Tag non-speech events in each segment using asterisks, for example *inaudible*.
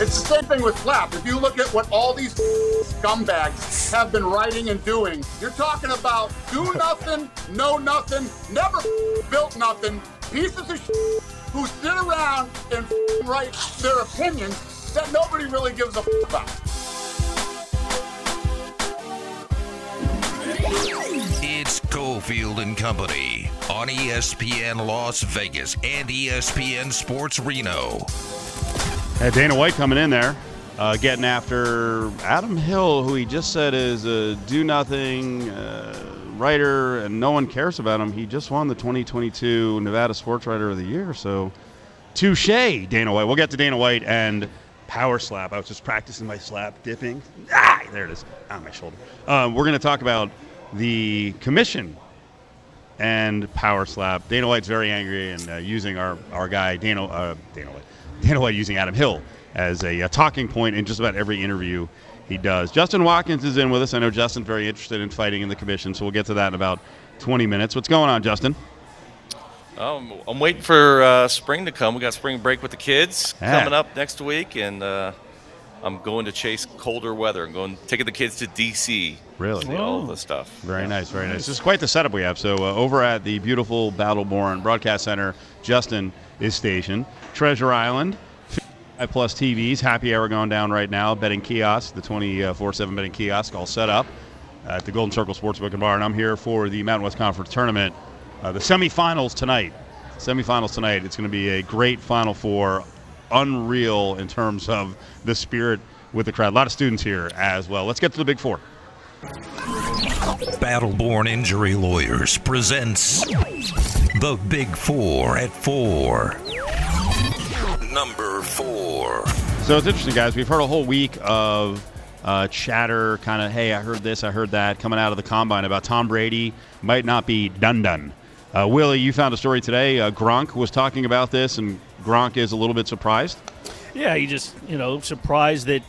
It's the same thing with Slap. If you look at what all these scumbags have been writing and doing, you're talking about do nothing, know nothing, never built nothing, pieces of who sit around and write their opinions that nobody really gives a about. It's Cofield and Company on ESPN Las Vegas and ESPN Sports Reno. Uh, Dana White coming in there, uh, getting after Adam Hill, who he just said is a do nothing uh, writer and no one cares about him. He just won the 2022 Nevada Sports Writer of the Year. So, touche, Dana White. We'll get to Dana White and power slap. I was just practicing my slap dipping. Ah, there it is on my shoulder. Um, we're going to talk about the commission and power slap. Dana White's very angry and uh, using our, our guy Dana uh, Dana White White using Adam Hill as a, a, talking point in just about every interview he does. Justin Watkins is in with us. I know Justin's very interested in fighting in the commission, so we'll get to that in about 20 minutes. What's going on, Justin? Um, I'm waiting for uh, spring to come. We got spring break with the kids coming up next week, and uh, I'm going to chase colder weather. I'm going taking the kids to DC. Really, see all the stuff. Very yeah. nice, very nice. This is quite the setup we have. So uh, over at the beautiful Battleborn Broadcast Center, Justin is stationed. Treasure Island, plus TVs. Happy hour going down right now. Betting kiosk, the 24/7 betting kiosk, all set up at the Golden Circle Sportsbook and Bar. And I'm here for the Mountain West Conference tournament, uh, the semifinals tonight. Semifinals tonight. It's going to be a great Final Four unreal in terms of the spirit with the crowd. A lot of students here as well. Let's get to the Big Four. Battleborn Injury Lawyers presents the Big Four at four. Number four. So it's interesting, guys. We've heard a whole week of uh, chatter, kind of, hey, I heard this, I heard that, coming out of the combine about Tom Brady might not be done done. Uh, Willie, you found a story today. Uh, Gronk was talking about this, and Gronk is a little bit surprised. Yeah, he just you know surprised that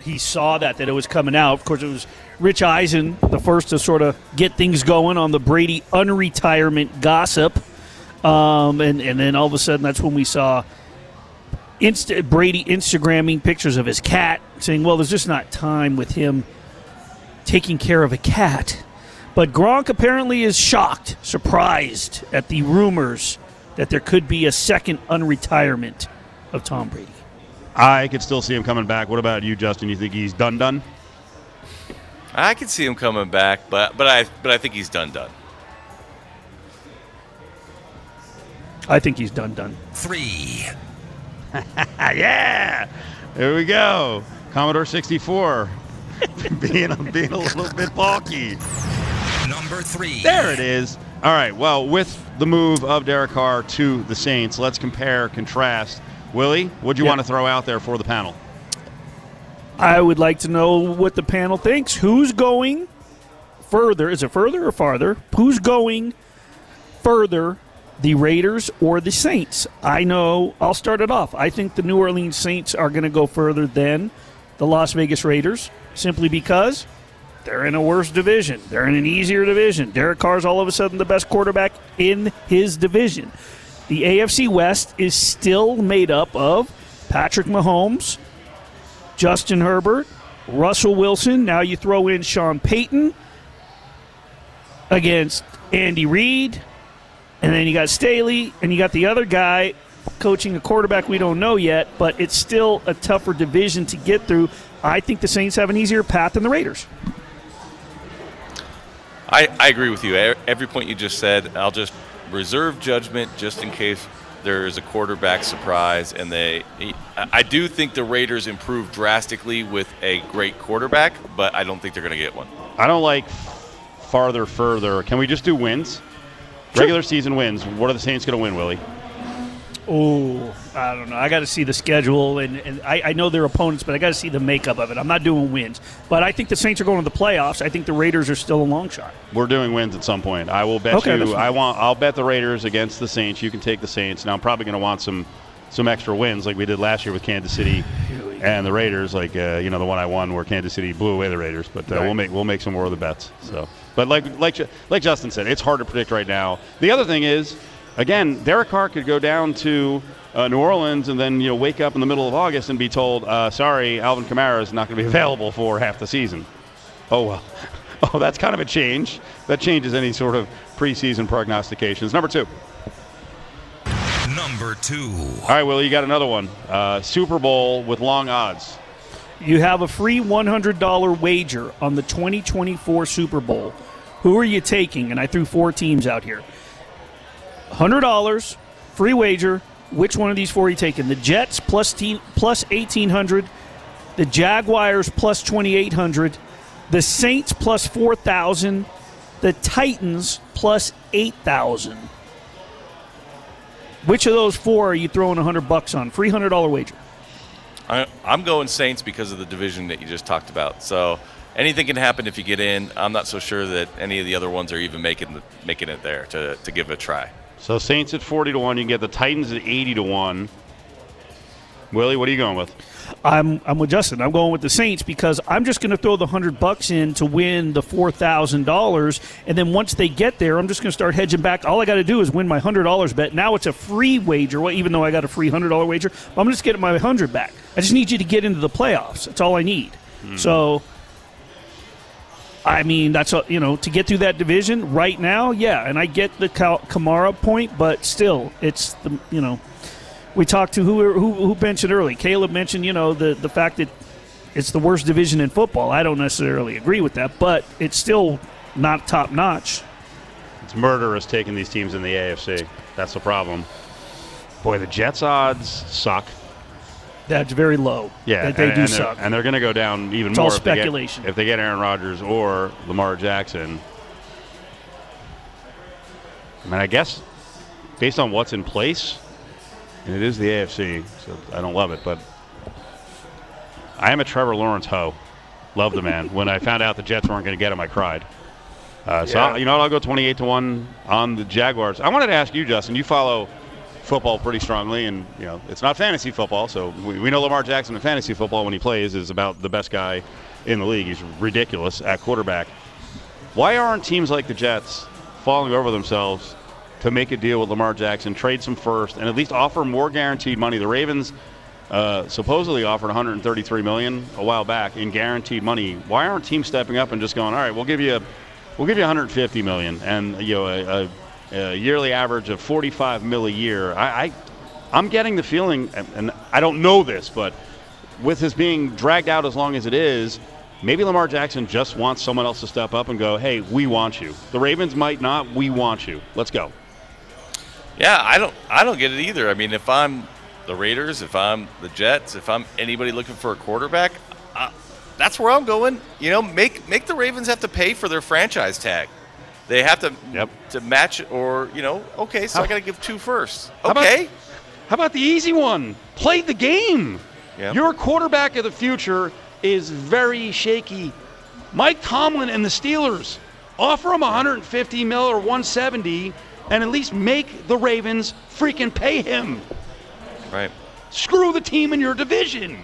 he saw that that it was coming out. Of course, it was Rich Eisen, the first to sort of get things going on the Brady unretirement gossip, um, and and then all of a sudden that's when we saw Insta- Brady Instagramming pictures of his cat, saying, "Well, there's just not time with him taking care of a cat." But Gronk apparently is shocked, surprised at the rumors that there could be a second unretirement of Tom Brady. I could still see him coming back. What about you, Justin? You think he's done done? I could see him coming back, but but I but I think he's done done. I think he's done done. Three. *laughs* yeah, there we go. Commodore 64 *laughs* being being a little bit bulky. Number three. There it is. All right. Well, with the move of Derek Carr to the Saints, let's compare, contrast. Willie, what do you yep. want to throw out there for the panel? I would like to know what the panel thinks. Who's going further? Is it further or farther? Who's going further, the Raiders or the Saints? I know, I'll start it off. I think the New Orleans Saints are going to go further than the Las Vegas Raiders simply because they're in a worse division. They're in an easier division. Derek Carr's all of a sudden the best quarterback in his division. The AFC West is still made up of Patrick Mahomes, Justin Herbert, Russell Wilson. Now you throw in Sean Payton against Andy Reid. And then you got Staley, and you got the other guy coaching a quarterback we don't know yet, but it's still a tougher division to get through. I think the Saints have an easier path than the Raiders. I, I agree with you. Every point you just said, I'll just reserve judgment just in case there is a quarterback surprise. And they, I do think the Raiders improved drastically with a great quarterback, but I don't think they're going to get one. I don't like farther, further. Can we just do wins? Regular season wins. What are the Saints going to win, Willie? Oh, I don't know. I got to see the schedule, and, and I, I, know their opponents, but I got to see the makeup of it. I'm not doing wins, but I think the Saints are going to the playoffs. I think the Raiders are still a long shot. We're doing wins at some point. I will bet okay, you. I want. I'll bet the Raiders against the Saints. You can take the Saints. Now I'm probably going to want some some extra wins like we did last year with Kansas City and the Raiders. Like uh, you know the one I won where Kansas City blew away the Raiders. But uh, right. we'll make we'll make some more of the bets. So, but like like like Justin said, it's hard to predict right now. The other thing is again, Derek Carr could go down to uh, New Orleans and then you know wake up in the middle of August and be told, uh, "Sorry, Alvin Kamara is not going to be *laughs* available for half the season." Oh well. *laughs* Oh, that's kind of a change. That changes any sort of preseason prognostications. Number two. Number two. All right, Willie, you got another one. Uh, Super Bowl with long odds. You have a free $100 wager on the 2024 Super Bowl. Who are you taking? And I threw four teams out here. $100, free wager. Which one of these four are you taking? The Jets plus, teen, plus 1800 the Jaguars plus 2800 the Saints plus 4,000, the Titans plus 8,000. Which of those four are you throwing 100 bucks on? Free $100 wager. I, I'm going Saints because of the division that you just talked about. So anything can happen if you get in. I'm not so sure that any of the other ones are even making making it there to, to give it a try. So Saints at 40 to 1. You can get the Titans at 80 to 1. Willie, what are you going with? I'm I'm with Justin. I'm going with the Saints because I'm just going to throw the hundred bucks in to win the four thousand dollars, and then once they get there, I'm just going to start hedging back. All I got to do is win my hundred dollars bet. Now it's a free wager, well, even though I got a free hundred dollar wager. I'm just getting my hundred back. I just need you to get into the playoffs. That's all I need. Mm. So. I mean, that's a, you know to get through that division right now, yeah. And I get the Kamara point, but still, it's the you know we talked to who, who, who mentioned early. Caleb mentioned, you know, the, the fact that it's the worst division in football. I don't necessarily agree with that, but it's still not top notch. It's murderous taking these teams in the AFC. That's the problem. Boy, the Jets' odds suck. That's very low. Yeah, they and, do and suck, and they're going to go down even it's more. All if speculation. They get, if they get Aaron Rodgers or Lamar Jackson. I mean, I guess based on what's in place, and it is the AFC, so I don't love it, but I am a Trevor Lawrence hoe. Love the man. when I found out the Jets weren't going to get him, I cried. Uh, so yeah. you know what? I'll go 28 to one on the Jaguars. I wanted to ask you, Justin. You follow football pretty strongly, and you know it's not fantasy football. So we, we know Lamar Jackson in fantasy football when he plays is about the best guy in the league. He's ridiculous at quarterback. Why aren't teams like the Jets falling over themselves to make a deal with Lamar Jackson, trade some first, and at least offer more guaranteed money. The Ravens uh, supposedly offered 133 million a while back in guaranteed money. Why aren't teams stepping up and just going, all right, we'll give you, a, we'll give you 150 million and you know a, a, a yearly average of 45 mil a year. I, I I'm getting the feeling, and I don't know this, but with this being dragged out as long as it is, maybe Lamar Jackson just wants someone else to step up and go, hey, we want you. The Ravens might not. We want you. Let's go. Yeah, I don't I don't get it either. I mean, if I'm the Raiders, if I'm the Jets, if I'm anybody looking for a quarterback, uh, that's where I'm going. You know, make make the Ravens have to pay for their franchise tag. They have to yep. to match or you know, okay, so how, I got to give two first. Okay. How about, how about the easy one? Play the game. Yep. Your quarterback of the future is very shaky. Mike Tomlin and the Steelers offer him 150 mil or 170 and at least make the Ravens freaking pay him. Right. Screw the team in your division.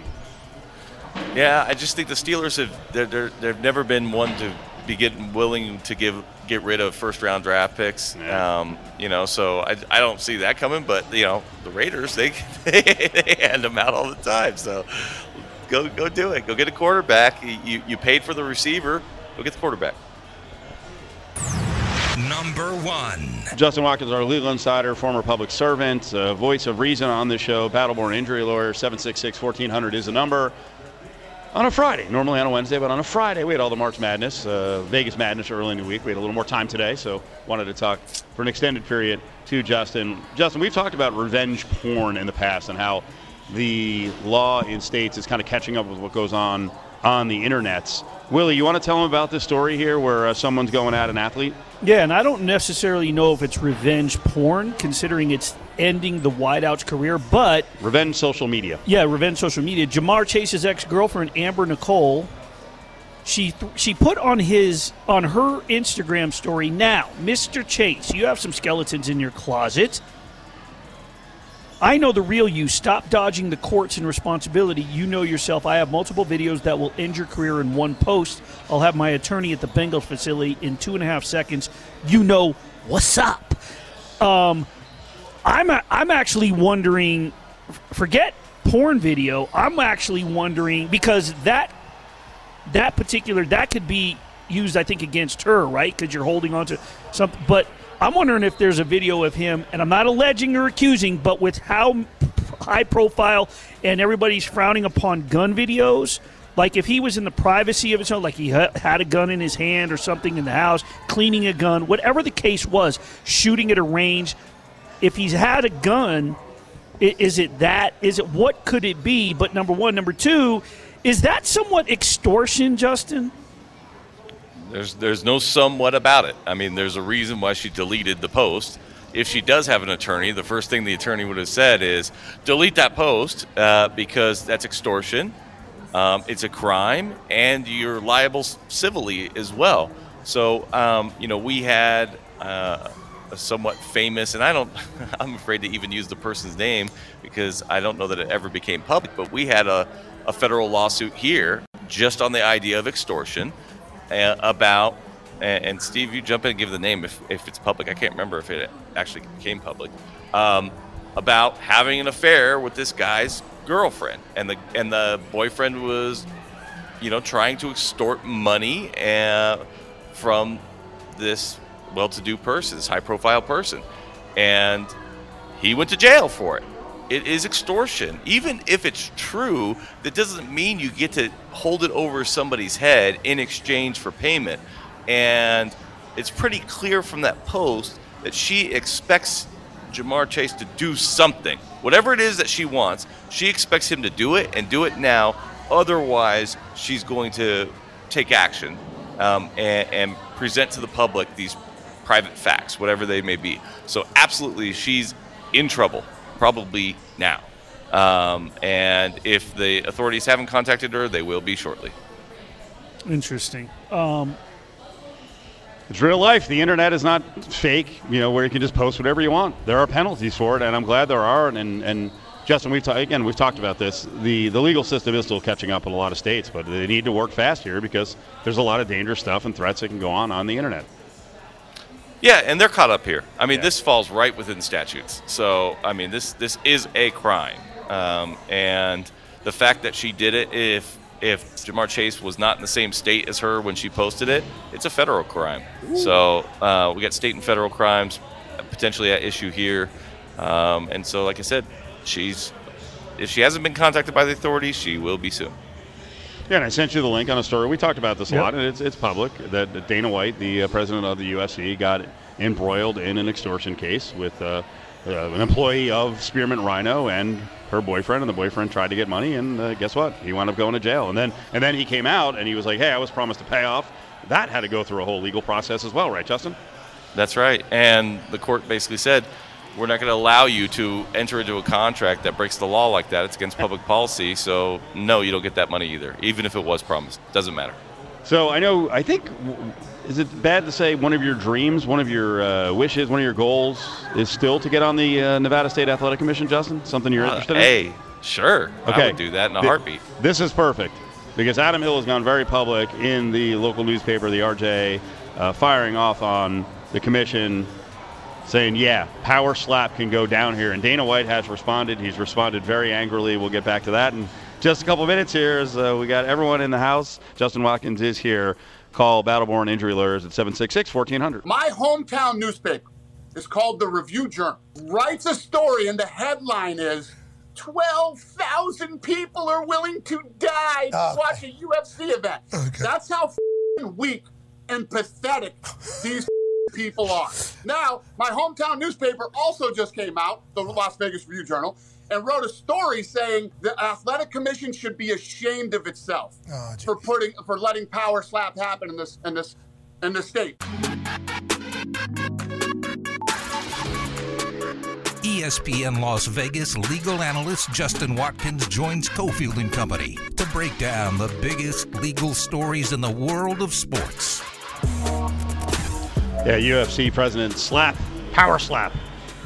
Yeah, I just think the Steelers have they're, they're, they've never been one to be getting willing to give get rid of first round draft picks. Yeah. Um, you know, so I, I don't see that coming. But you know, the Raiders they *laughs* they hand them out all the time. So go go do it. Go get a quarterback. You you paid for the receiver. Go get the quarterback number one. Justin Watkins, our legal insider, former public servant, uh, voice of reason on this show, Battleborn injury lawyer, 766 1400 is the number. On a Friday, normally on a Wednesday, but on a Friday, we had all the March Madness, uh, Vegas Madness early in the week. We had a little more time today, so wanted to talk for an extended period to Justin. Justin, we've talked about revenge porn in the past and how the law in states is kind of catching up with what goes on on the internets. Willie, you want to tell them about this story here where uh, someone's going at an athlete? Yeah, and I don't necessarily know if it's revenge porn, considering it's ending the wideout's career, but revenge social media. Yeah, revenge social media. Ja'Marr Chase's ex-girlfriend Amber Nicole, she th- she put on his on her Instagram story. Now, Mr. Chase, you have some skeletons in your closet. I know the real you. Stop dodging the courts and responsibility. You know yourself. I have multiple videos that will end your career in one post. I'll have my attorney at the Bengals facility in two and a half seconds. You know what's up. Um, I'm I'm actually wondering. Forget porn video. I'm actually wondering because that that particular that could be used, I think, against her, right? Because you're holding on to something. But I'm wondering if there's a video of him, and I'm not alleging or accusing, but with how high profile and everybody's frowning upon gun videos. Like if he was in the privacy of his home, like he ha- had a gun in his hand or something in the house, cleaning a gun, whatever the case was, shooting at a range. If he's had a gun, is it that? Is it what could it be? But number one, number two, is that somewhat extortion, Justin? There's there's no somewhat about it. I mean, there's a reason why she deleted the post. If she does have an attorney, the first thing the attorney would have said is delete that post uh, because that's extortion. Um, it's a crime, and you're liable civilly as well. So, um, you know, we had uh, a somewhat famous, and I don't, *laughs* I'm afraid to even use the person's name because I don't know that it ever became public, but we had a, a federal lawsuit here just on the idea of extortion about, and, and Steve, you jump in and give the name if, if it's public. I can't remember if it actually became public. Um, about having an affair with this guy's girlfriend, and the and the boyfriend was, you know, trying to extort money uh, from this well-to-do person, this high-profile person, and he went to jail for it. It is extortion. Even if it's true, that doesn't mean you get to hold it over somebody's head in exchange for payment. And it's pretty clear from that post that she expects Ja'Marr Chase to do something. Whatever it is that she wants, she expects him to do it and do it now. Otherwise, she's going to take action um, and, and present to the public these private facts, whatever they may be. So, absolutely, she's in trouble, probably now. Um, and if the authorities haven't contacted her, they will be shortly. Interesting. Um, It's real life. The internet is not fake, you know, where you can just post whatever you want. There are penalties for it, and I'm glad there are. And, and Justin, we've ta- again we've talked about this. The the legal system is still catching up in a lot of states, but they need to work fast here because there's a lot of dangerous stuff and threats that can go on on the internet. Yeah, and they're caught up here. I mean, Yeah. this falls right within statutes. So, I mean, this this is a crime, um, and the fact that she did it, if if Ja'Marr Chase was not in the same state as her when she posted it, it's a federal crime. So uh, we got state and federal crimes potentially at issue here, um, and so, like I said, she's if she hasn't been contacted by the authorities, she will be soon. Yeah, and I sent you the link on a story. We talked about this a Yep. lot, and it's, it's public that that Dana White, the uh, president of the UFC, got embroiled in an extortion case with uh, uh, an employee of Spearmint Rhino and her boyfriend, and the boyfriend tried to get money, and uh, guess what? He wound up going to jail. And then and then he came out and he was like, "Hey, I was promised a payoff." That had to go through a whole legal process as well, right, Justin? That's right. And the court basically said, we're not going to allow you to enter into a contract that breaks the law like that. It's against public policy. So, no, you don't get that money either, even if it was promised. Doesn't matter. So I know. I think. Is it bad to say one of your dreams, one of your uh, wishes, one of your goals is still to get on the uh, Nevada State Athletic Commission, Justin? Something you're Uh, interested in? hey, sure. Okay. I would do that in a heartbeat. This is perfect because Adam Hill has gone very public in the local newspaper, the RJ, uh, firing off on the commission, saying, yeah, power slap can go down here. And Dana White has responded. He's responded very angrily. We'll get back to that in just a couple minutes here as uh, we got everyone in the house. Justin Watkins is here. Call Battleborn Injury Lawyers at 766 1400. My hometown newspaper is called the Review Journal. Writes a story, and the headline is 12,000 people are willing to die to Okay. watch a UFC event. Okay. That's how f***ing weak and pathetic these f***ing people are. Now, my hometown newspaper also just came out, the Las Vegas Review Journal, and wrote a story saying the athletic commission should be ashamed of itself Oh, for putting for letting power slap happen in this in this in this state. ESPN Las Vegas legal analyst Justin Watkins joins Cofield and Company to break down the biggest legal stories in the world of sports. Yeah, UFC president slap, power slap,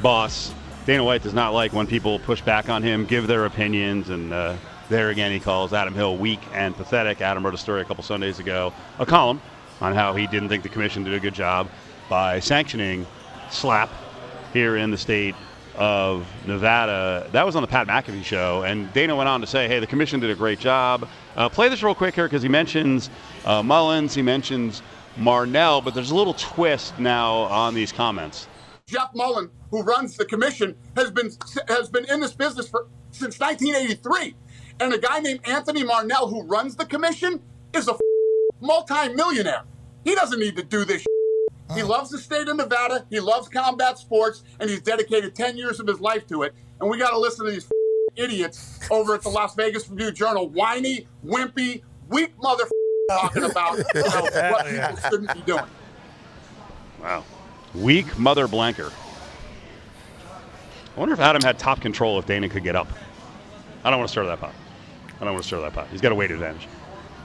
boss. Dana White does not like when people push back on him, give their opinions, and uh, there again he calls Adam Hill weak and pathetic. Adam wrote a story a couple Sundays ago, a column on how he didn't think the commission did a good job by sanctioning slap here in the state of Nevada. That was on the Pat McAfee show, and Dana went on to say, "Hey, the commission did a great job." Uh, play this real quick here because he mentions uh, Mullins, he mentions Marnell, but there's a little twist now on these comments. Jeff Mullen, who runs the commission, has been has been in this business for since 1983, and a guy named Anthony Marnell, who runs the commission, is a *laughs* multi-millionaire. He doesn't need to do this. He uh-huh. loves the state of Nevada. He loves combat sports, and he's dedicated 10 years of his life to it. And we got to listen to these *laughs* idiots over at the Las Vegas Review Journal, whiny, wimpy, weak mother talking about you know, *laughs* what people shouldn't be doing. Wow. Weak mother blanker. I wonder if Adam had top control if Dana could get up. I don't want to stir that pot. I don't want to stir that pot. He's got a weight advantage.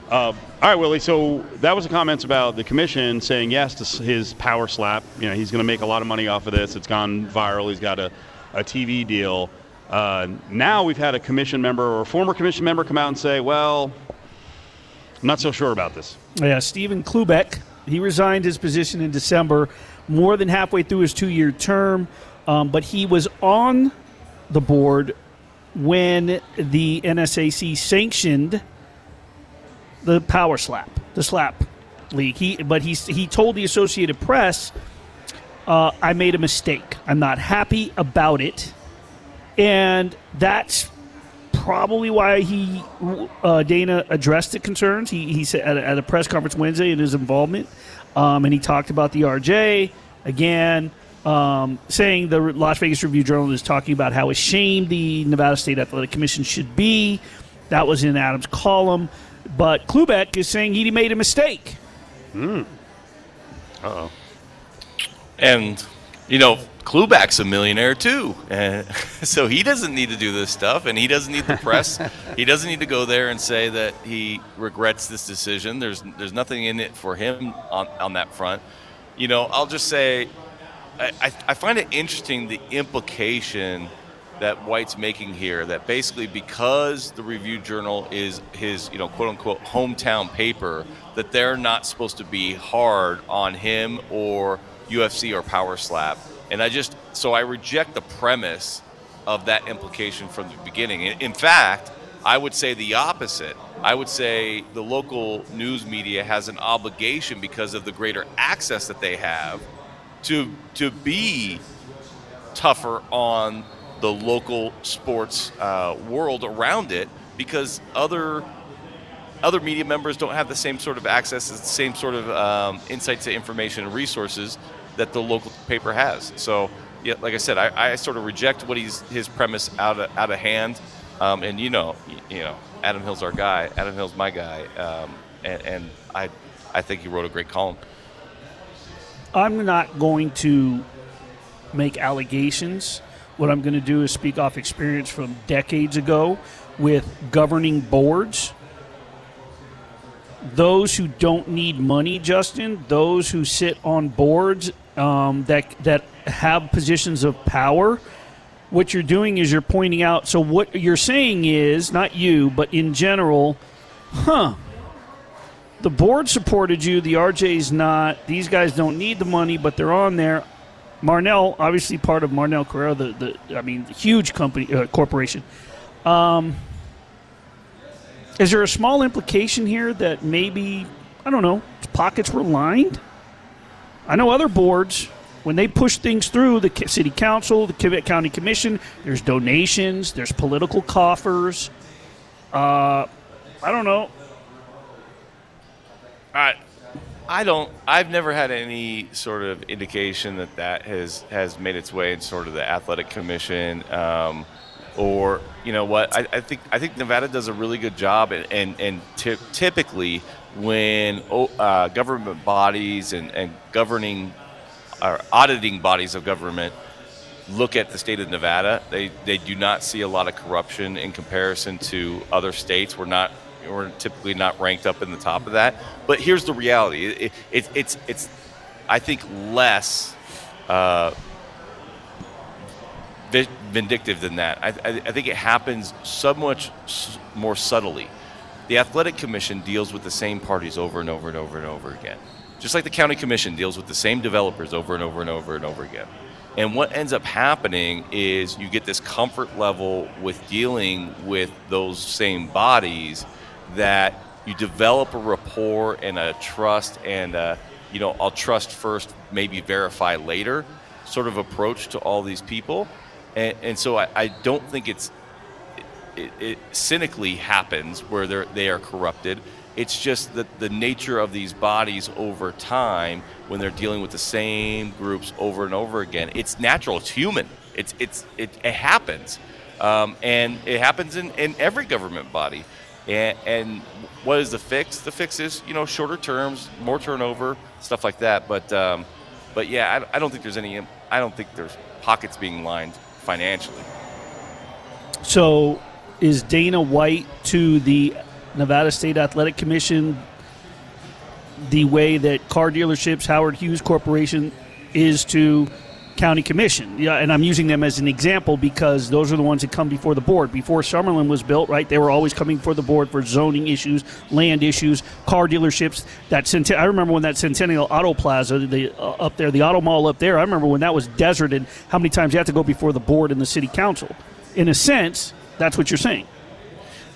Uh, all right, Willie. So that was the comments about the commission saying yes to his power slap. You know, he's going to make a lot of money off of this. It's gone viral. He's got a, a TV deal. Uh, now we've had a commission member or a former commission member come out and say, well, I'm not so sure about this. Yeah, Stephen Cloobeck. He resigned his position in December, more than halfway through his two year term, um, but he was on the board when the NSAC sanctioned the power slap, the slap league. He, but he, he told the Associated Press, uh, I made a mistake. I'm not happy about it. And that's probably why he uh, Dana addressed the concerns. He, he said at a, at a press conference Wednesday in his involvement, um, and he talked about the RJ again, um, saying the Las Vegas Review Journal is talking about how ashamed the Nevada State Athletic Commission should be. That was in Adams' column, but Cloobeck is saying he made a mistake. Hmm. Uh oh. And you know, Cloobeck's a millionaire too, and *laughs* so he doesn't need to do this stuff, and he doesn't need the press. *laughs* he doesn't need to go there and say that he regrets this decision. There's there's nothing in it for him on on that front. You know, I'll just say, I, I find it interesting the implication that White's making here. That basically because the Review Journal is his you know quote unquote hometown paper, that they're not supposed to be hard on him or UFC or Power Slap. And I just, so I reject the premise of that implication from the beginning. In fact, I would say the opposite. I would say the local news media has an obligation because of the greater access that they have to to be tougher on the local sports uh, world around it because other other media members don't have the same sort of access, the same sort of um, insight to information and resources that the local paper has. So, yeah, like I said, I, I sort of reject what he's his premise out of out of hand. Um, and you know, you know, Adam Hill's our guy. Adam Hill's my guy, um, and, and I I think he wrote a great column. I'm not going to make allegations. What I'm going to do is speak off experience from decades ago with governing boards those who don't need money, Justin, those who sit on boards um, that that have positions of power, what you're doing is you're pointing out. So what you're saying is not you, but in general, huh? The board supported you. The RJ's not. These guys don't need the money, but they're on there. Marnell, obviously part of Marnell Corrao, the, the I mean, huge company uh, corporation. Um, is there a small implication here that maybe, I don't know, pockets were lined? I know other boards, when they push things through the city council, the county commission, there's donations, there's political coffers. Uh, I don't know. I, I don't. I've never had any sort of indication that that has has made its way in sort of the athletic commission. Um, or you know what I, I, think I think Nevada does a really good job and and, and t- typically when oh, uh, government bodies and, and governing or auditing bodies of government look at the state of Nevada they they do not see a lot of corruption in comparison to other states. We're not we're typically not ranked up in the top of that. But here's the reality it, it, it's it's I think less uh, vindictive than that. I, I, I think it happens so much more subtly. The athletic commission deals with the same parties over and over and over and over again, just like the county commission deals with the same developers over and over and over and over again. And what ends up happening is you get this comfort level with dealing with those same bodies that you develop a rapport and a trust and a, you know I'll trust first, maybe verify later, sort of approach to all these people, and, and so I, I don't think it's it, it cynically happens where they're they are corrupted. It's just that the nature of these bodies over time, when they're dealing with the same groups over and over again, it's natural. It's human. It's it's it, it happens, um, and it happens in, in every government body. And, and what is the fix? The fix is you know shorter terms, more turnover, stuff like that. But um, but yeah, I, I don't think there's any. I don't think there's pockets being lined financially. So, is Dana White to the Nevada State Athletic Commission the way that car dealerships, Howard Hughes Corporation, is to county commission. Yeah, and I'm using them as an example because those are the ones that come before the board. Before Summerlin was built, right, they were always coming before the board for zoning issues, land issues, car dealerships. That Cent- I remember when that Centennial Auto Plaza, the uh, up there, the auto mall up there. I remember when that was deserted. How many times you have to go before the board and the city council? In a sense, that's what you're saying.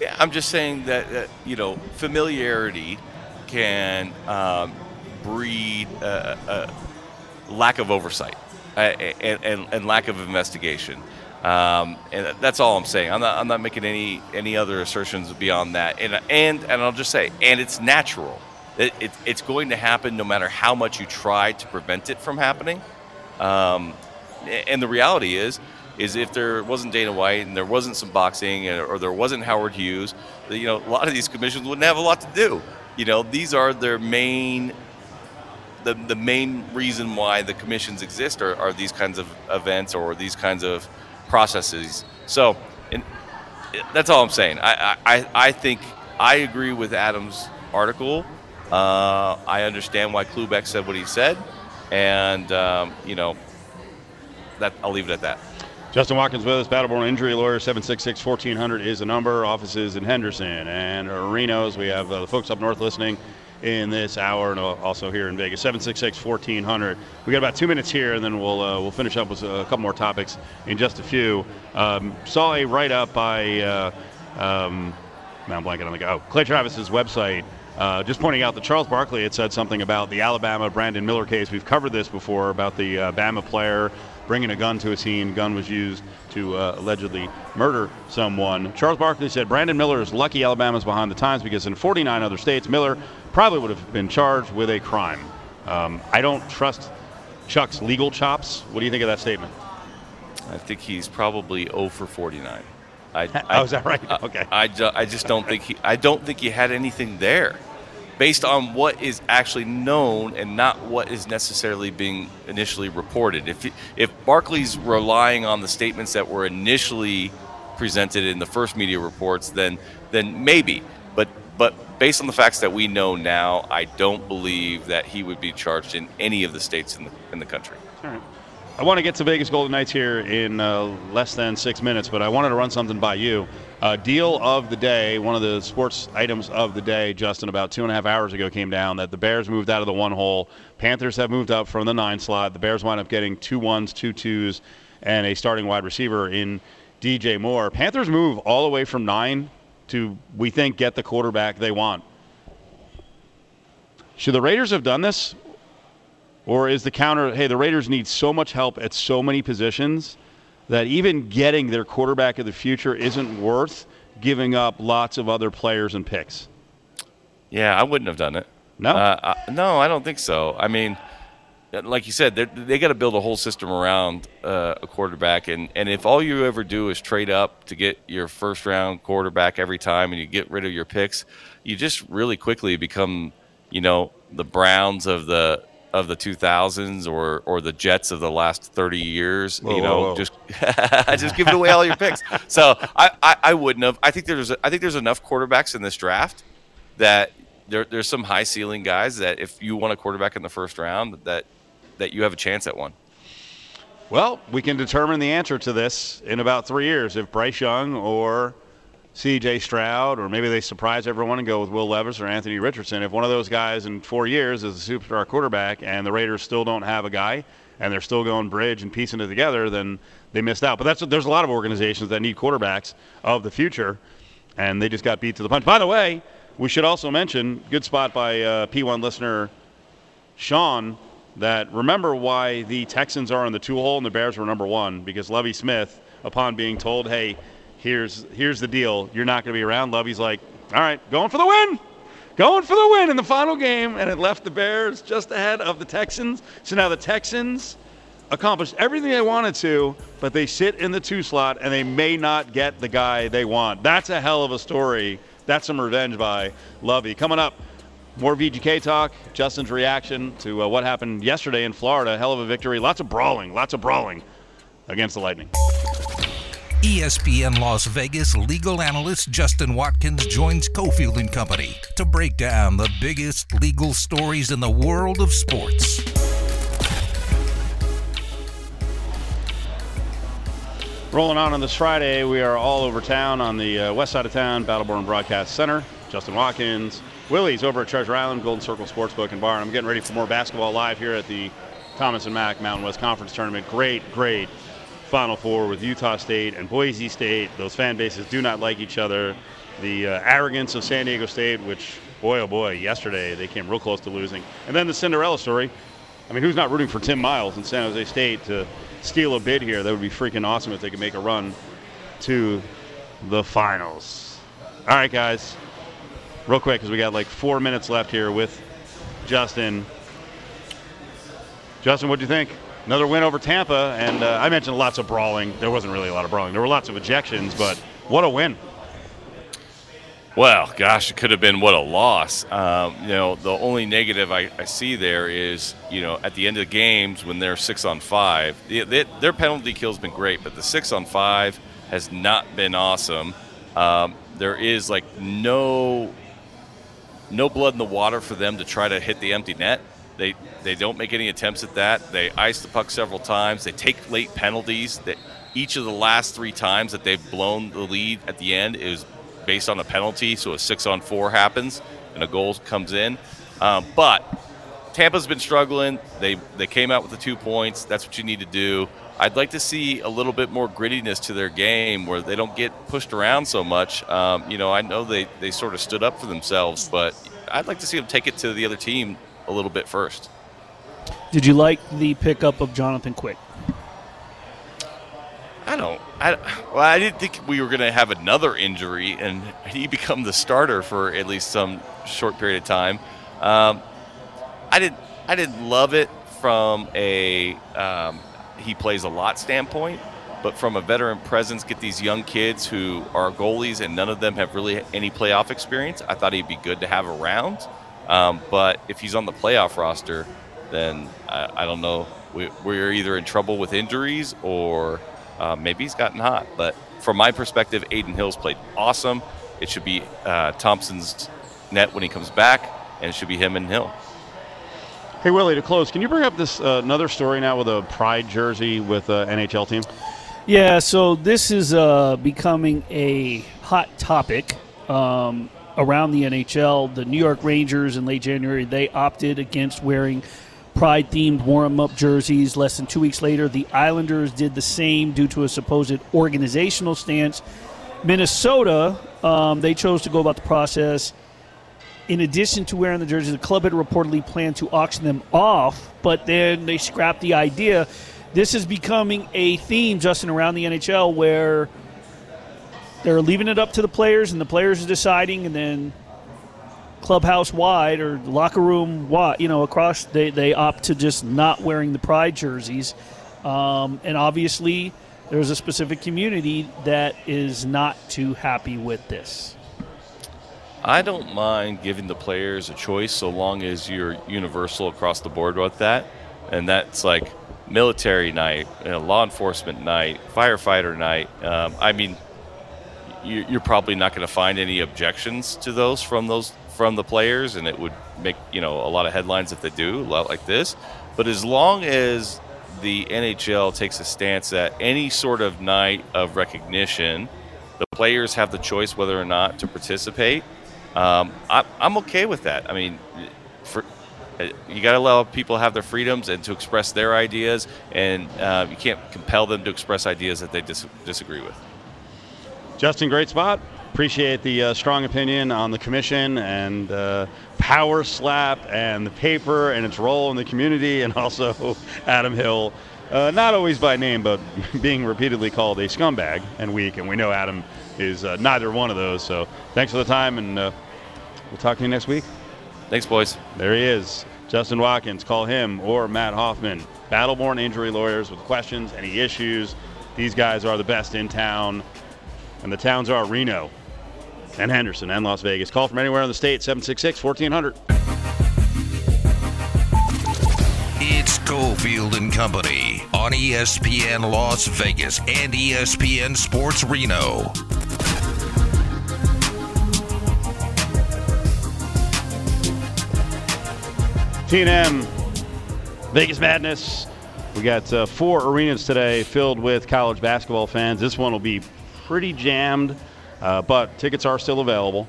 Yeah, I'm just saying that, you know familiarity can um, breed a, a lack of oversight and, and, and, lack of investigation. Um, and that's all I'm saying. I'm not, I'm not making any any other assertions beyond that. And and and I'll just say, and it's natural. It, it, it's going to happen no matter how much you try to prevent it from happening. Um, and the reality is, is if there wasn't Dana White and there wasn't some boxing or there wasn't Howard Hughes, you know, a lot of these commissions wouldn't have a lot to do. You know, these are their main the, the main reason why the commissions exist are, are these kinds of events or these kinds of processes. So, that's all I'm saying. I, I, I think I agree with Adam's article. Uh, I understand why Cloobeck said what he said, and um, you know, that I'll leave it at that. Justin Watkins with us, Battleborn Injury Lawyer, 766 1400 is the number. Offices in Henderson and Reno's. We have uh, the folks up north listening in this hour and also here in Vegas. 766 1400. We got about two minutes here, and then we'll uh, we'll finish up with a couple more topics in just a few. Um, saw a write up by, uh, um, I'm blanking on the guy. Oh, Clay Travis's website. Uh, just pointing out that Charles Barkley had said something about the Alabama Brandon Miller case. We've covered this before about the uh, Bama player bringing a gun to a scene. Gun was used to uh, allegedly murder someone. Charles Barkley said Brandon Miller is lucky Alabama's behind the times because in 49 other states, Miller probably would have been charged with a crime. Um, I don't trust Chuck's legal chops. What do you think of that statement? I think he's probably 0 for 49. I, *laughs* I, oh, is that right? Okay. I, I, I just don't think he. I don't think he had anything there based on what is actually known and not what is necessarily being initially reported. If if Barkley's relying on the statements that were initially presented in the first media reports, then then maybe. But but based on the facts that we know now, I don't believe that he would be charged in any of the states in the in the country. All right. I want to get to Vegas Golden Knights here in uh, less than six minutes, but I wanted to run something by you. Uh, deal of the day, one of the sports items of the day, Justin, about two and a half hours ago came down that the Bears moved out of the one hole. Panthers have moved up from the nine slot. The Bears wind up getting two ones, two twos, and a starting wide receiver in DJ Moore. Panthers move all the way from nine to, we think, get the quarterback they want. Should the Raiders have done this? Or is the counter, hey, the Raiders need so much help at so many positions that even getting their quarterback of the future isn't worth giving up lots of other players and picks? Yeah, I wouldn't have done it. No? Uh, I, no, I don't think so. I mean, like you said, they got to build a whole system around uh, a quarterback, and, and if all you ever do is trade up to get your first round quarterback every time, and you get rid of your picks, you just really quickly become, you know, the Browns of the of the 2000s or or the Jets of the last 30 years. Whoa, you know, whoa, whoa. just *laughs* just giving away all your picks. So I, I, I wouldn't have. I think there's I think there's enough quarterbacks in this draft that there, there's some high ceiling guys that if you want a quarterback in the first round that that you have a chance at one. Well, we can determine the answer to this in about three years if Bryce Young or C.J. Stroud, or maybe they surprise everyone and go with Will Levis or Anthony Richardson. If one of those guys in four years is a superstar quarterback and the Raiders still don't have a guy, and they're still going bridge and piecing it together, then they missed out. But that's there's a lot of organizations that need quarterbacks of the future, and they just got beat to the punch. By the way, we should also mention good spot by uh, P1 listener Sean that remember why the Texans are in the two hole and the Bears were number one because Lovie Smith, upon being told, "Hey, here's here's the deal, you're not going to be around," Lovie's like, "All right, going for the win." Going for the win in the final game, and it left the Bears just ahead of the Texans. So now the Texans accomplished everything they wanted to, but they sit in the two slot and they may not get the guy they want. That's a hell of a story. That's some revenge by Lovie. Coming up, more VGK talk, Justin's reaction to uh, what happened yesterday in Florida. Hell of a victory. Lots of brawling, lots of brawling against the Lightning. ESPN Las Vegas legal analyst Justin Watkins joins Cofield and Company to break down the biggest legal stories in the world of sports. Rolling on on this Friday, we are all over town on the uh, west side of town, Battleborn Broadcast Center. Justin Watkins, Willie's over at Treasure Island, Golden Circle Sportsbook and Bar. And I'm getting ready for more basketball live here at the Thomas and Mack Mountain West Conference Tournament. Great, great Final Four with Utah State and Boise State. Those fan bases do not like each other. The uh, arrogance of San Diego State, which, boy, oh boy, yesterday they came real close to losing. And then the Cinderella story. I mean, who's not rooting for Tim Miles in San Jose State to steal a bid here? That would be freaking awesome if they could make a run to the finals. All right, guys. Real quick, because we got like four minutes left here with Justin. Justin, what do you think? Another win over Tampa, and uh, I mentioned lots of brawling. There wasn't really a lot of brawling. There were lots of ejections, but what a win! Well, gosh, it could have been what a loss. Um, you know, the only negative I, I, see there is, you know, at the end of the games when they're six on five, their penalty kill has been great, but the six on five has not been awesome. Um, there is like no no blood in the water for them to try to hit the empty net. They they don't make any attempts at that. They ice the puck several times. They take late penalties. That each of the last three times that they've blown the lead at the end is based on a penalty. So a six on four happens and a goal comes in. Um, but Tampa's been struggling. They they came out with the two points. That's what you need to do. I'd like to see a little bit more grittiness to their game where they don't get pushed around so much. Um, you know, I know they, they sort of stood up for themselves, but I'd like to see them take it to the other team a little bit first. Did you like the pickup of Jonathan Quick? I don't. I, well, I didn't think we were going to have another injury and he become the starter for at least some short period of time. Um, I didn't. I didn't love it from a um, he plays a lot standpoint, but from a veteran presence, get these young kids who are goalies and none of them have really any playoff experience. I thought he'd be good to have around. Um, but if he's on the playoff roster, then I, I don't know. We, we're either in trouble with injuries or uh, maybe he's gotten hot. But from my perspective, Adin Hill's played awesome. It should be uh, Thompson's net when he comes back, and it should be him and Hill. Hey Willie, to close, can you bring up this uh, another story now with a Pride jersey with an NHL team? Yeah, so this is uh, becoming a hot topic um, around the NHL. The New York Rangers in late January they opted against wearing Pride themed warm up jerseys. Less than two weeks later, the Islanders did the same due to a supposed organizational stance. Minnesota, um, they chose to go about the process in addition to wearing the jerseys, the club had reportedly planned to auction them off, but then they scrapped the idea. This is becoming a theme, Justin, around the NHL where they're leaving it up to the players, and the players are deciding, and then clubhouse wide or locker room wide, you know, across, they, they opt to just not wearing the pride jerseys. Um, and obviously, there's a specific community that is not too happy with this. I don't mind giving the players a choice so long as you're universal across the board with that. And that's like military night, you know, law enforcement night, firefighter night. Um, I mean, you're probably not going to find any objections to those from those from the players, and it would make you know a lot of headlines if they do, a lot like this. But as long as the NHL takes a stance that any sort of night of recognition, the players have the choice whether or not to participate um, I, am okay with that. I mean, for You got to allow people have their freedoms and to express their ideas, and uh, you can't compel them to express ideas that they dis- disagree with. Justin, great spot. Appreciate the uh, strong opinion on the commission and uh, power slap and the paper and its role in the community, and *laughs* also Adam Hill, uh, not always by name, but *laughs* being repeatedly called a scumbag and weak. And we know Adam is uh, neither one of those. So thanks for the time, and uh, we'll talk to you next week. Thanks, boys. There he is, Justin Watkins. Call him or Matt Hoffman, Battleborn Injury Lawyers with questions, any issues. These guys are the best in town, and the towns are Reno and Henderson and Las Vegas. Call from anywhere in the state, 766 1400. It's Cofield and Company on ESPN Las Vegas and ESPN Sports Reno. TNM, Vegas Madness. We got uh, four arenas today filled with college basketball fans. This one will be pretty jammed, uh, but tickets are still available.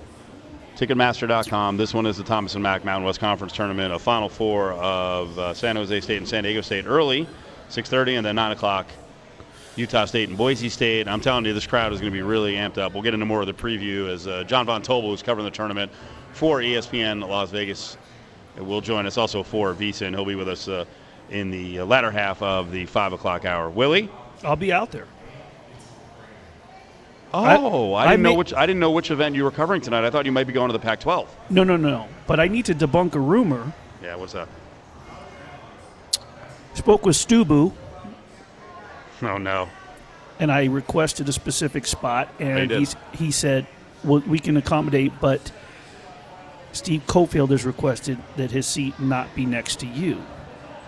Ticketmaster.com. This one is the Thomas and Mack Mountain West Conference Tournament, a Final Four of uh, San Jose State and San Diego State early, 6:30, and then 9 o'clock. Utah State and Boise State. I'm telling you, this crowd is going to be really amped up. We'll get into more of the preview as uh, John Von Tobel, who's covering the tournament for ESPN Las Vegas, will join us also for Visa, and he'll be with us uh, in the latter half of the 5 o'clock hour. Willie? I'll be out there. Oh, I, I didn't know may- which I didn't know which event you were covering tonight. I thought you might be going to the Pac-12. No, no, no. But I need to debunk a rumor. Yeah, what's that? Spoke with Stubu, Oh no. and I requested a specific spot, oh, and did. he's, he said, "Well, we can accommodate, but Steve Cofield has requested that his seat not be next to you."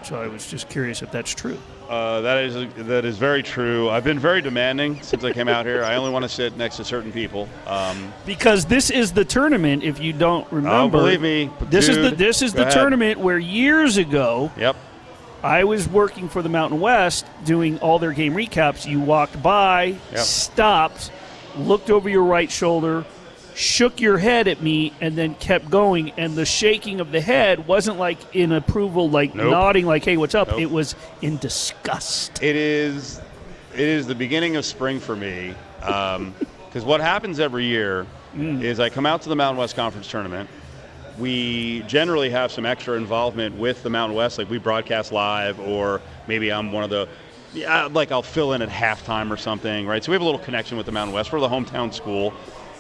So I was just curious if that's true. Uh, that is that is very true. I've been very demanding since I came out here. I only want to sit next to certain people. Um, Because this is the tournament. If you don't remember, oh, believe me, this is the this is the ahead. tournament where years ago Yep. I was working for the Mountain West doing all their game recaps. You walked by, Yep. stopped, looked over your right shoulder, shook your head at me, and then kept going. And the shaking of the head wasn't like in approval, like Nope. nodding, like "Hey, what's up?" Nope. It was in disgust. It is, it is the beginning of spring for me. Um, *laughs* because what happens every year mm. is I come out to the Mountain West Conference tournament. We generally have some extra involvement with the Mountain West, like we broadcast live, or maybe I'm one of the, yeah, like I'll fill in at halftime or something, right? So we have a little connection with the Mountain West. We're the hometown school,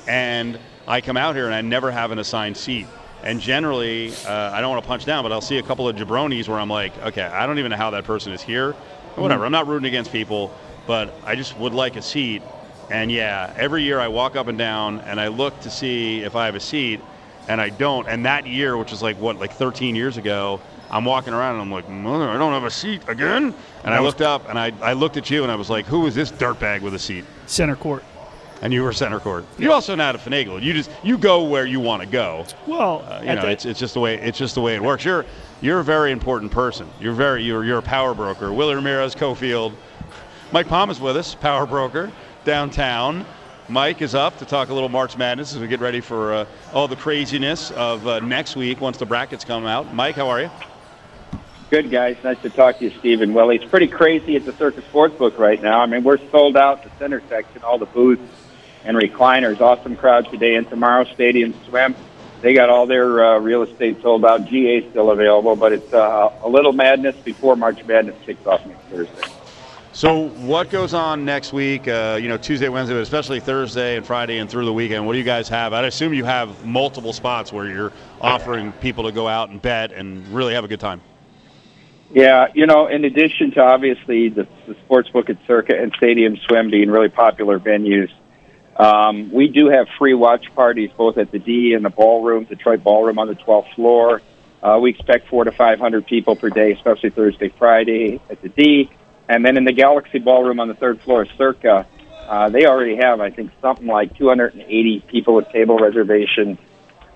and I come out here and I never have an assigned seat. And generally, uh, I don't want to punch down, but I'll see a couple of jabronis where I'm like, okay, I don't even know how that person is here. Whatever. I'm not rooting against people, but I just would like a seat. And yeah, every year I walk up and down and I look to see if I have a seat, and I don't. And that year, which is like what, like 13 years ago, I'm walking around and I'm like, mother, I don't have a seat again. And I looked up and I, I looked at you and I was like, who is this dirtbag with a seat? Center court. And you were center court. You're also know a finagle. You just you go where you want to go. Well, Uh, you know, that- it's, it's just the way it's just the way it works. You're you're a very important person. You're very you're you're a power broker. Willie Ramirez, Cofield, Mike Palm is with us, power broker downtown. Mike is up to talk a little March Madness as we get ready for uh, all the craziness of uh, next week once the brackets come out. Mike, how are you? Good guys, nice to talk to you, Stephen. Well, it's pretty crazy at the Circus Sportsbook right now. I mean, we're sold out the center section, all the booths and recliners. Awesome crowd today and tomorrow. Stadium Swim, they got all their uh, real estate sold out. GA still available, but it's uh, a little madness before March Madness kicks off next Thursday. So, what goes on next week? Uh, you know, Tuesday, Wednesday, but especially Thursday and Friday and through the weekend. What do you guys have? I'd assume you have multiple spots where you're offering people to go out and bet and really have a good time. Yeah, you know, in addition to obviously the, the sportsbook at Circa and Stadium Swim being really popular venues, um, we do have free watch parties both at the D and the ballroom, Detroit Ballroom on the 12th floor. Uh, we expect four to 500 people per day, especially Thursday, Friday at the D. And then in the Galaxy Ballroom on the third floor, Circa, uh, they already have, I think, something like 280 people with table reservations.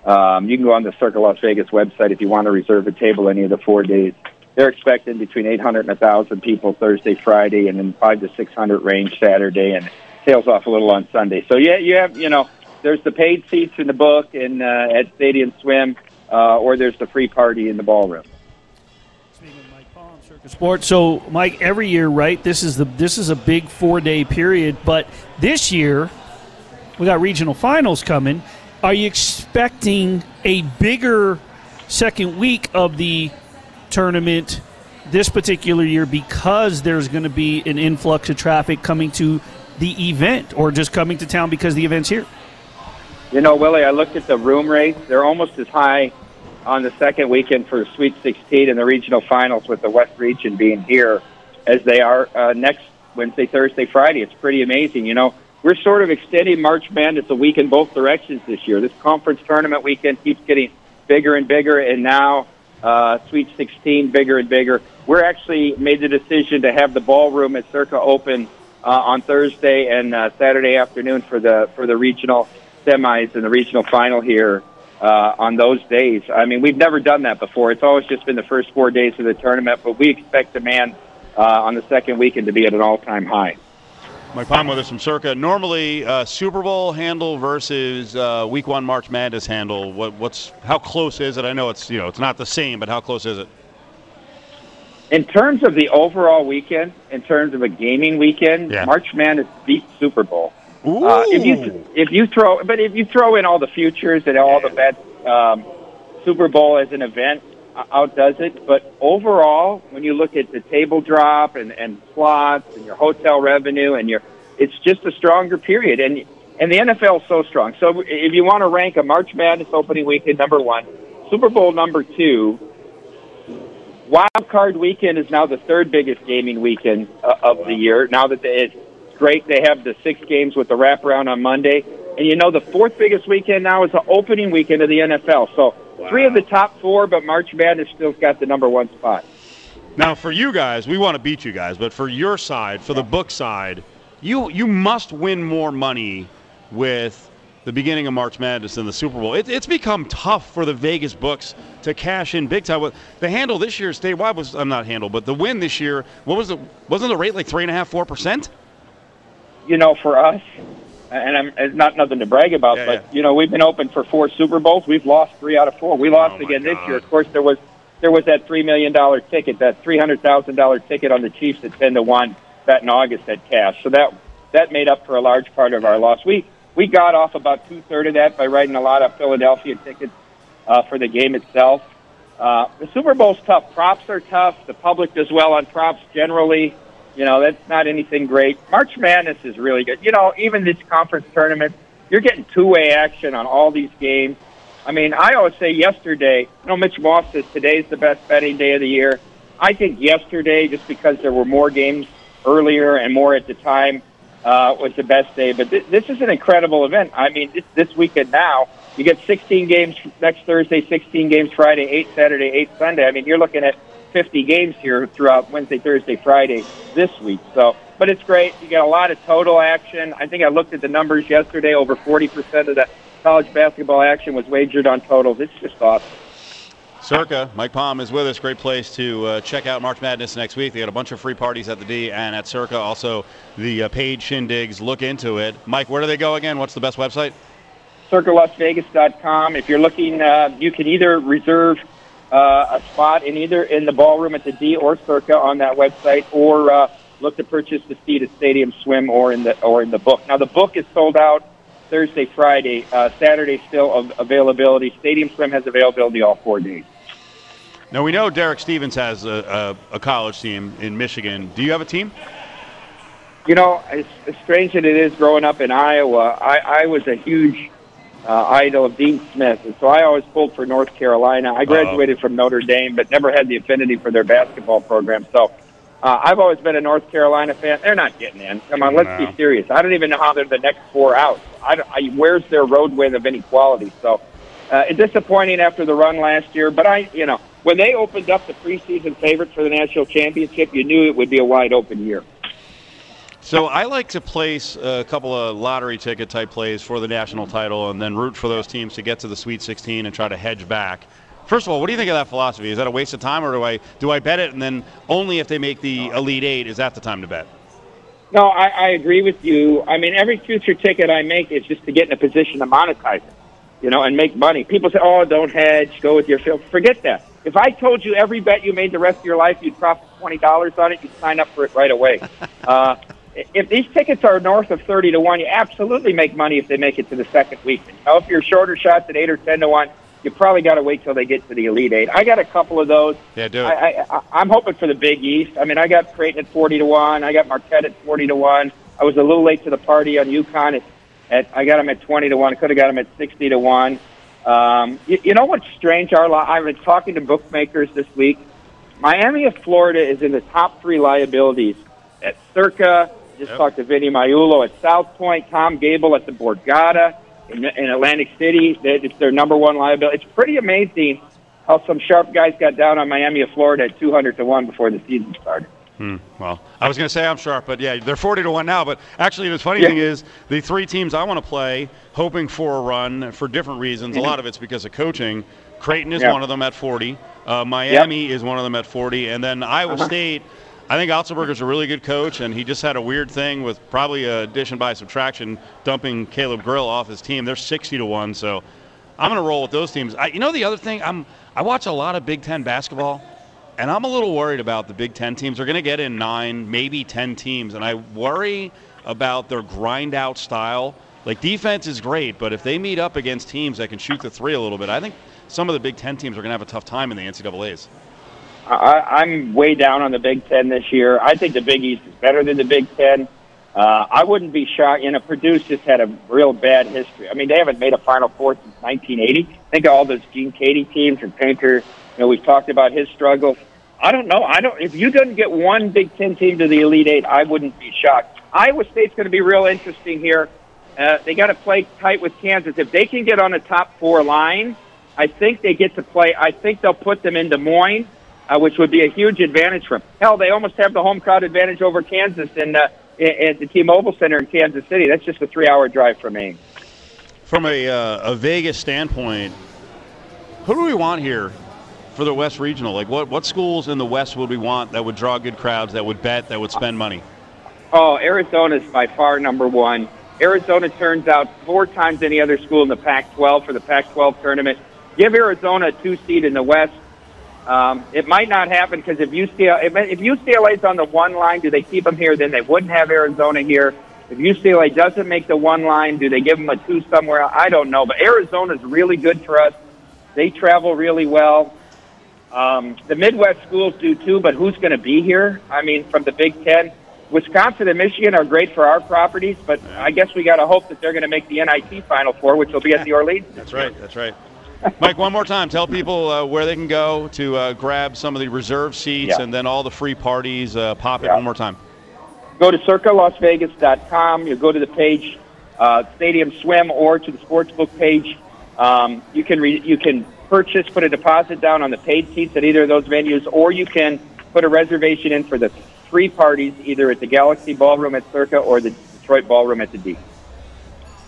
Um, you can go on the Circa Las Vegas website if you want to reserve a table any of the four days. They're expecting between 800 and 1,000 people Thursday, Friday, and then five to 600 range Saturday, and tails off a little on Sunday. So yeah, you have you know there's the paid seats in the book and uh, at Stadium Swim, uh, or there's the free party in the ballroom. Sports. So, Mike, every year, right? This is the this is a big four day period, but this year we got regional finals coming. Are you expecting a bigger second week of the tournament this particular year because there's going to be an influx of traffic coming to the event, or just coming to town because the event's here? You know, Willie, I looked at the room rates. They're almost as high on the second weekend for Sweet 16 and the regional finals with the West region being here as they are uh, next Wednesday, Thursday, Friday. It's pretty amazing. You know, we're sort of extending March Madness a week in both directions this year. This conference tournament weekend keeps getting bigger and bigger, and now uh, Sweet 16 bigger and bigger. We're actually made the decision to have the ballroom at Circa open uh, on Thursday and uh, Saturday afternoon for the for the regional semis and the regional final here uh, on those days. I mean, we've never done that before. It's always just been the first four days of the tournament, but we expect demand uh, on the second weekend to be at an all-time high. Mike Palm with us from Circa. Normally, uh, Super Bowl handle versus uh, Week One March Madness handle. What, what's how close is it? I know it's you know it's not the same, but how close is it? In terms of the overall weekend, in terms of a gaming weekend, Yeah. March Madness beats Super Bowl. Uh, if you if you throw, but if you throw in all the futures and all the bets, um, Super Bowl as an event outdoes it. But overall, when you look at the table drop and, and slots and your hotel revenue and your, it's just a stronger period. And and the NFL is so strong. So if you want to rank a March Madness opening weekend number one, Super Bowl number two, Wild Card Weekend is now the third biggest gaming weekend uh, of the year. Now that they, it's great, they have the six games with the wraparound on Monday, and you know the fourth biggest weekend now is the opening weekend of the NFL. So three of the top four, but March Madness still got the number one spot. Now, for you guys, we want to beat you guys, but for your side, for the book side, you you must win more money with the beginning of March Madness and the Super Bowl. It, it's become tough for the Vegas books to cash in big time. The handle this year statewide was I'm not handle, but the win this year, what was the wasn't the rate like three and a half, four percent? you know, for us, and I'm, it's not nothing to brag about, Yeah, but yeah. you know, we've been open for four Super Bowls. We've lost three out of four. We lost Oh, again this year. Of course, there was there was that three million dollar ticket, that three hundred thousand dollar ticket on the Chiefs at ten to one that in August at cash. So that that made up for a large part of our loss. We we got off about two third of that by writing a lot of Philadelphia tickets uh, for the game itself. Uh, the Super Bowl's tough. Props are tough. The public does well on props generally. You know, that's not anything great. March Madness is really good. You know, even this conference tournament, you're getting two-way action on all these games. I mean, I always say yesterday, you know, Mitch Moss says today's the best betting day of the year. I think yesterday, just because there were more games earlier and more at the time, uh, was the best day. But th- this is an incredible event. I mean, this, this weekend now, you get 16 games next Thursday, 16 games Friday, 8 Saturday, 8 Sunday. I mean, you're looking at 50 games here throughout Wednesday, Thursday, Friday this week. So, but it's great. You get a lot of total action. I think I looked at the numbers yesterday. Over 40% of the college basketball action was wagered on totals. It's just awesome. Circa, Mike Palm is with us. Great place to uh, check out March Madness next week. They got a bunch of free parties at the D and at Circa. Also, the uh, paid shindigs. Look into it. Mike, where do they go again? What's the best website? CircaLasVegas.com. If you're looking, uh, you can either reserve uh, a spot in either in the ballroom at the D or Circa on that website, or uh, look to purchase the seat at Stadium Swim or in the or in the book. Now the book is sold out Thursday, Friday, uh, Saturday still availability. Stadium Swim has availability all four days. Now we know Derek Stevens has a, a, a college team in Michigan. Do you have a team? You know, as, as strange as it is growing up in Iowa, I, I was a huge uh, idol of Dean Smith, and so I always pulled for North Carolina. I graduated from Notre Dame, but never had the affinity for their basketball program. So uh, I've always been a North Carolina fan. They're not getting in. Come on, let's No. be serious. I don't even know how they're the next four out. I, I, where's their road win of any quality? So uh, it's disappointing after the run last year. But I, you know, when they opened up the preseason favorites for the national championship, you knew it would be a wide open year. So I like to place a couple of lottery ticket type plays for the national title and then root for those teams to get to the Sweet 16 and try to hedge back. First of all, what do you think of that philosophy? Is that a waste of time, or do I do I bet it and then only if they make the Elite Eight is that the time to bet? No, I, I agree with you. I mean, every future ticket I make is just to get in a position to monetize it, you know, and make money. People say, "Oh, don't hedge, go with your field." Forget that. If I told you every bet you made the rest of your life, you'd profit twenty dollars on it, you'd sign up for it right away. *laughs* uh, if these tickets are north of thirty to one, you absolutely make money if they make it to the second week. Now, if you're shorter shots at eight or ten to one, you probably got to wait till they get to the Elite Eight. I got a couple of those. Yeah, do it. I, I, I'm hoping for the Big East. I mean, I got Creighton at forty to one. I got Marquette at forty to one. I was a little late to the party on UConn at, at I got them at twenty to one. I could have got them at sixty to one. Um, you, you know what's strange, Arla? I've been talking to bookmakers this week. Miami of Florida is in the top three liabilities at Circa. Just Yep. talked to Vinny Magliulo at South Point, Tom Gable at the Borgata in, in Atlantic City. It's their number one liability. It's pretty amazing how some sharp guys got down on Miami of Florida at 200 to 1 before the season started. Hmm. Well, I was going to say I'm sharp, but yeah, they're 40 to 1 now. But actually, the funny Yeah. thing is, the three teams I want to play, hoping for a run for different reasons. A lot of it's because of coaching. Creighton is Yeah. one of them at 40. Uh, Miami is one of them at 40. And then Iowa Uh-huh. State, I think Otzelberger's a really good coach, and he just had a weird thing with probably a addition by subtraction, dumping Caleb Grill off his team. They're 60 to 1. So I'm going to roll with those teams. I, you know, the other thing, I'm, I watch a lot of Big Ten basketball. And I'm a little worried about the Big Ten teams. They're going to get in nine, maybe 10 teams. And I worry about their grind out style. Like, defense is great, but if they meet up against teams that can shoot the three a little bit, I think some of the Big Ten teams are going to have a tough time in the NCAAs. I, I'm way down on the Big Ten this year. I think the Big East is better than the Big Ten. Uh, I wouldn't be shocked. You know, Purdue's just had a real bad history. I mean, they haven't made a Final Four since 1980. Think of all those Gene Keady teams and Painter. You know, we've talked about his struggles. I don't know. I don't. If you didn't get one Big Ten team to the Elite Eight, I wouldn't be shocked. Iowa State's going to be real interesting here. Uh, they got to play tight with Kansas. If they can get on a top four line, I think they get to play. I think they'll put them in Des Moines, uh, which would be a huge advantage for them. Hell, they almost have the home crowd advantage over Kansas in, uh, at the T-Mobile Center in Kansas City. That's just a three-hour drive from me. From a, uh, a Vegas standpoint, who do we want here for the West Regional? Like, what, what schools in the West would we want that would draw good crowds, that would bet, that would spend money? Oh, Arizona's by far number one. Arizona turns out four times any other school in the Pac-12 for the Pac-12 tournament. Give Arizona a two seed in the West. Um, it might not happen because if UCLA if, if UCLA's on the one line, do they keep them here? Then they wouldn't have Arizona here. If UCLA doesn't make the one line, do they give them a two somewhere? I don't know. But Arizona's really good for us. They travel really well. Um, the Midwest schools do too, but who's going to be here? I mean, from the Big Ten, Wisconsin and Michigan are great for our properties, but I guess we got to hope that they're going to make the NIT Final Four, which will be at the Orleans. That's right. That's right. Mike, one more time. Tell people uh, where they can go to uh, grab some of the reserve seats Yeah. and then all the free parties. Uh, pop it Yeah. one more time. Go to circalasvegas.com. You go to the page uh, Stadium Swim or to the sportsbook page. Um, you can re- you can purchase, put a deposit down on the paid seats at either of those venues, or you can put a reservation in for the three parties, either at the Galaxy Ballroom at Circa or the Detroit Ballroom at the D.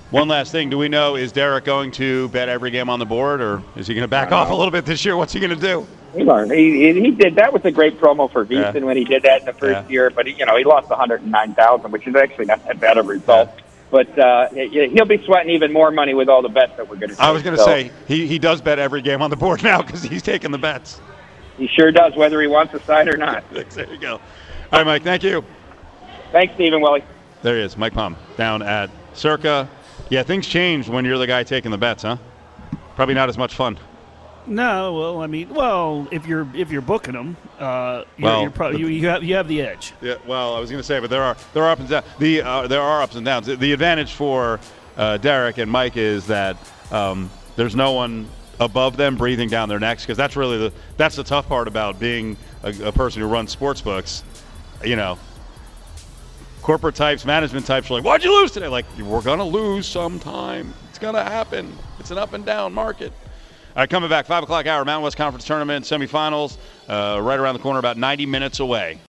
One last thing. Do we know, is Derek going to bet every game on the board or is he going to back off a little bit this year? What's he going to do? He learned. He, did. That was a great promo for Yeah. Beeson when he did that in the first Yeah. year. But he, you know, he lost 109,000, which is actually not that bad of a result. But uh, he- he'll be sweating even more money with all the bets that we're going to. I was going to so say, he, he does bet every game on the board *laughs* now because he's taking the bets. he sure does, whether he wants a side or not. *laughs* There you go. All right, Mike, thank you. Thanks, Stephen Willie. There he is, Mike Palm, down at Circa. Yeah, things change when you're the guy taking the bets, huh? Probably not as much fun. No, well, I mean, well, if you're if you're booking them, uh, you're, Well, you're probably, you, you have you have the edge. Yeah, well, I was going to say, but there are there are ups and downs. The uh, there are ups and downs. The advantage for uh, Derek and Mike is that um, there's no one above them breathing down their necks because that's really the that's the tough part about being a, a person who runs sports books. You know, corporate types, management types are like, "Why'd you lose today?" Like, we're going to lose sometime. It's going to happen. It's an up and down market. All right, coming back, 5 o'clock hour, Mountain West Conference Tournament semifinals, uh, right around the corner, about 90 minutes away.